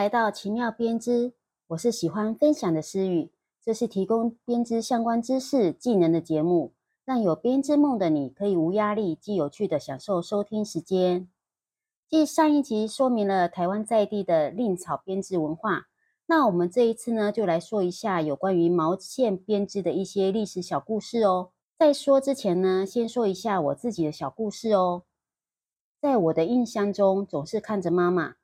来到奇妙编织，我是喜欢分享的思雨。这是提供编织相关知识、技能的节目，让有编织梦的你可以无压力、既有趣的享受收听时间。继上一集说明了台湾在地的令草编织文化，那我们这一次呢，就来说一下有关于毛线编织的一些历史小故事哦。在说之前呢，先说一下我自己的小故事哦。在我的印象中，总是看着妈妈，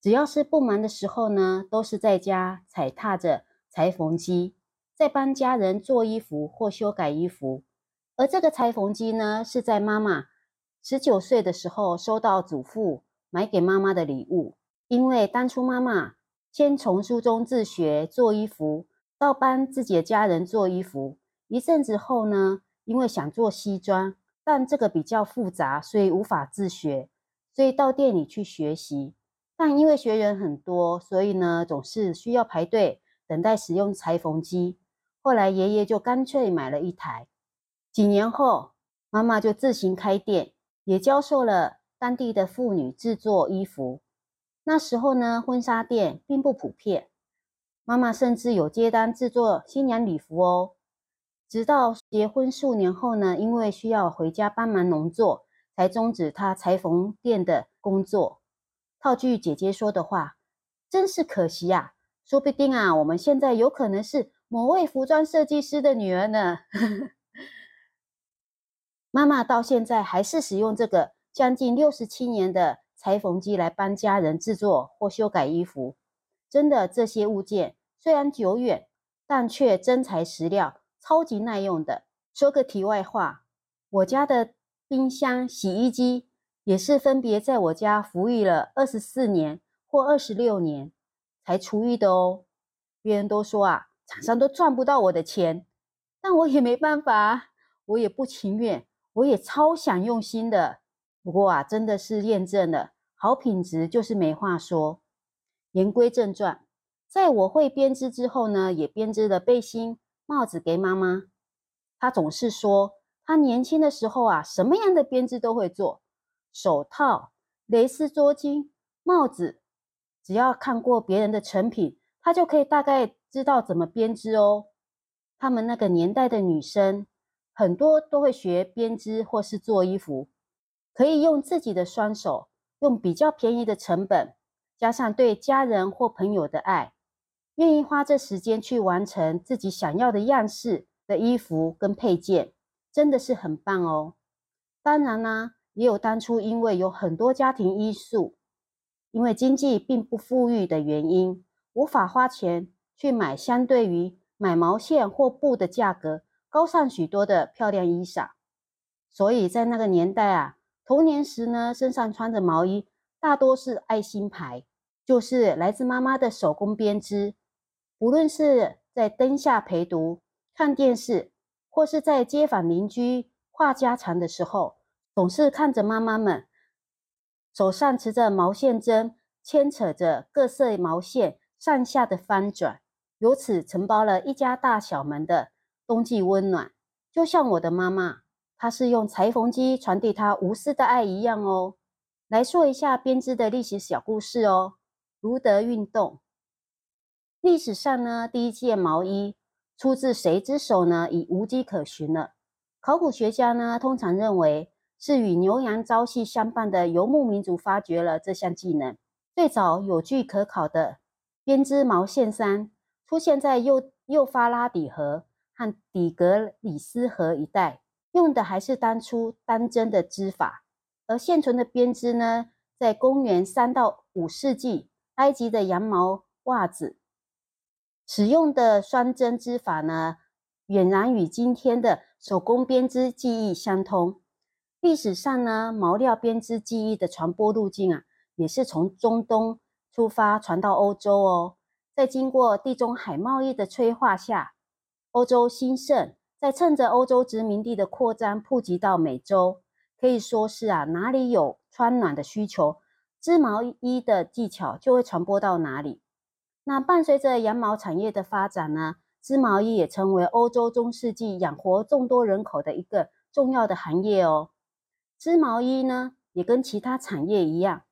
只要是不忙的时候呢，都是在家踩踏着裁缝机，在帮家人做衣服或修改衣服。而这个裁缝机呢，是在妈妈十九岁的时候收到祖父买给妈妈的礼物。因为当初妈妈先从书中自学做衣服，到帮自己的家人做衣服，一阵子后呢，因为想做西装。但这个比较复杂，所以无法自学，所以到店里去学习。但因为学员很多，所以呢总是需要排队等待使用裁缝机。后来爷爷就干脆买了一台。几年后，妈妈就自行开店，也教授了当地的妇女制作衣服。那时候呢，婚纱店并不普遍，妈妈甚至有接单制作新娘礼服哦。直到结婚数年后呢，因为需要回家帮忙农作，才终止她裁缝店的工作。套句姐姐说的话，真是可惜呀！说不定啊，我们现在有可能是某位服装设计师的女儿呢。妈妈到现在还是使用这个将近六十七年的裁缝机来帮家人制作或修改衣服。真的，这些物件虽然久远，但却真材实料。超级耐用的。说个题外话，我家的冰箱、洗衣机也是分别在我家服役了二十四年或二十六年才出狱的哦。别人都说啊，厂商都赚不到我的钱，但我也没办法，我也不情愿，我也超想用心的。不过啊，真的是验证了好品质就是没话说。言归正传，在我会编织之后呢，也编织了背心。帽子给妈妈，她总是说，她年轻的时候啊，什么样的编织都会做，手套、蕾丝桌巾、帽子，只要看过别人的成品，她就可以大概知道怎么编织哦。他们那个年代的女生，很多都会学编织或是做衣服，可以用自己的双手，用比较便宜的成本，加上对家人或朋友的爱。愿意花这时间去完成自己想要的样式的衣服跟配件，真的是很棒哦。当然啦，也有当初因为有很多家庭因素，因为经济并不富裕的原因，无法花钱去买相对于买毛线或布的价格高上许多的漂亮衣裳。所以在那个年代啊，童年时呢，身上穿着毛衣大多是爱心牌，就是来自妈妈的手工编织。无论是在灯下陪读、看电视，或是在街坊邻居话家常的时候，总是看着妈妈们手上持着毛线针，牵扯着各色毛线上下的翻转，由此承包了一家大小们的冬季温暖。就像我的妈妈，她是用裁缝机传递她无私的爱一样哦。来说一下编织的历史小故事哦，卢德运动。历史上呢，第一件毛衣出自谁之手呢？已无迹可寻了。考古学家呢，通常认为是与牛羊朝夕相伴的游牧民族发掘了这项技能。最早有据可考的编织毛线衫，出现在幼幼发拉底河和底格里斯河一带，用的还是当初单针的织法。而现存的编织呢，在公元三到五世纪，埃及的羊毛袜子。使用的双针织法呢，俨然与今天的手工编织技艺相通。历史上呢，毛料编织技艺的传播路径啊，也是从中东出发传到欧洲哦。在经过地中海贸易的催化下，欧洲兴盛，在趁着欧洲殖民地的扩张，普及到美洲，可以说是啊，哪里有穿暖的需求，织毛衣的技巧就会传播到哪里。那伴随着羊毛产业的发展呢，织毛衣也成为欧洲中世纪养活众多人口的一个重要的行业哦。织毛衣呢，也跟其他产业一样，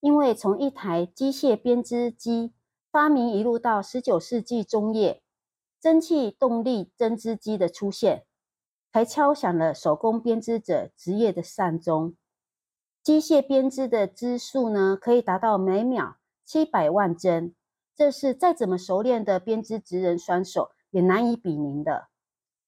因为从一台机械编织机发明一路到十九世纪中叶，蒸汽动力针织机的出现，才敲响了手工编织者职业的善终。机械编织的织数呢，可以达到每秒七百万针，这是再怎么熟练的编织职人双手也难以比拟的。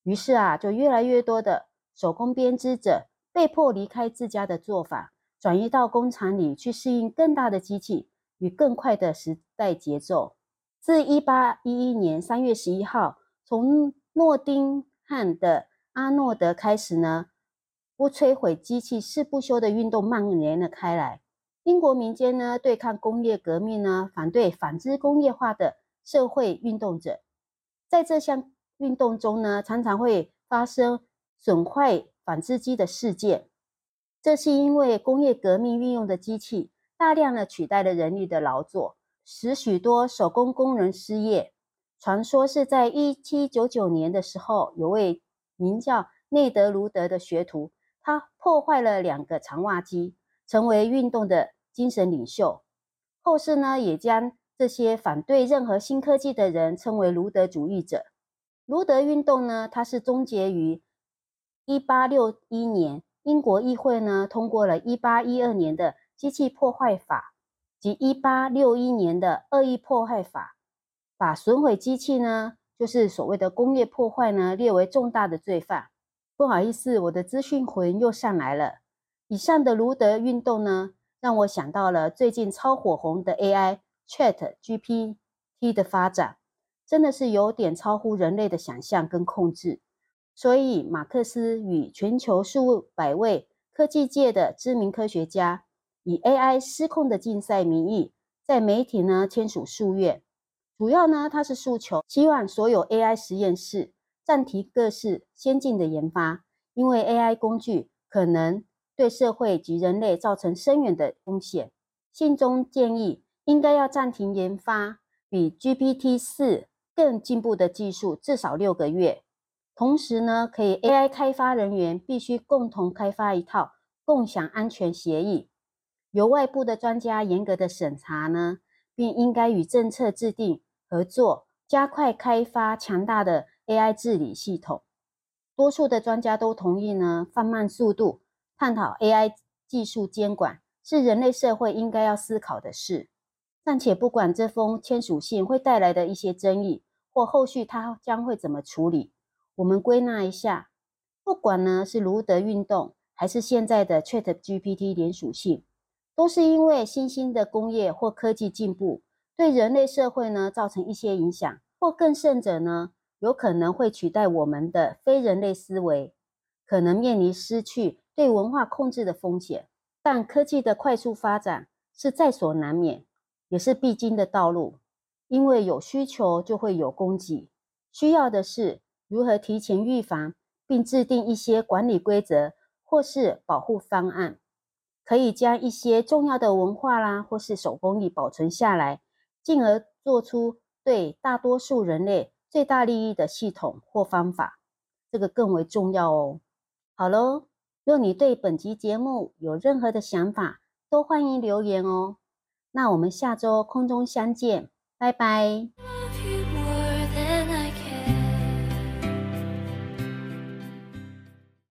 于是啊，就越来越多的手工编织者被迫离开自家的做法，转移到工厂里去适应更大的机器。与更快的时代节奏。自一八一一年三月十一号，从诺丁汉的阿诺德开始呢，不摧毁机器誓不休的运动蔓延了开来。英国民间呢，对抗工业革命呢，反对纺织工业化的社会运动者，在这项运动中呢，常常会发生损坏纺织机的事件。这是因为工业革命运用的机器。大量的取代了人力的劳作，使许多手工工人失业。传说是在一七九九年的时候，有位名叫内德卢德的学徒，他破坏了两个长袜机，成为运动的精神领袖。后世呢，也将这些反对任何新科技的人称为卢德主义者。卢德运动呢，它是终结于一八六一年，英国议会呢通过了一八一二年的。机器破坏法及一八六一年的恶意破坏法，把损毁机器呢，就是所谓的工业破坏呢，列为重大的罪犯。不好意思，我的资讯魂又上来了。以上的卢德运动呢，让我想到了最近超火红的 AI Chat GPT 的发展，真的是有点超乎人类的想象跟控制。所以，马克思与全球数百位科技界的知名科学家。以 AI 失控的竞赛名义，在媒体呢签署诉愿，主要呢他是诉求，希望所有 AI 实验室暂停各式先进的研发，因为 AI 工具可能对社会及人类造成深远的风险。信中建议应该要暂停研发比 GPT 四更进步的技术至少六个月，同时呢，可以 AI 开发人员必须共同开发一套共享安全协议。由外部的专家严格的审查呢，并应该与政策制定合作，加快开发强大的 AI 治理系统。多数的专家都同意呢，放慢速度，探讨 AI 技术监管是人类社会应该要思考的事。暂且不管这封签署信会带来的一些争议，或后续它将会怎么处理，我们归纳一下：不管呢是卢德运动，还是现在的 ChatGPT 联属性。都是因为新兴的工业或科技进步，对人类社会呢造成一些影响，或更甚者呢，有可能会取代我们的非人类思维，可能面临失去对文化控制的风险。但科技的快速发展是在所难免，也是必经的道路。因为有需求就会有供给，需要的是如何提前预防，并制定一些管理规则或是保护方案。可以将一些重要的文化啦，或是手工艺保存下来，进而做出对大多数人类最大利益的系统或方法，这个更为重要哦。好喽，若你对本集节目有任何的想法，都欢迎留言哦。那我们下周空中相见，拜拜。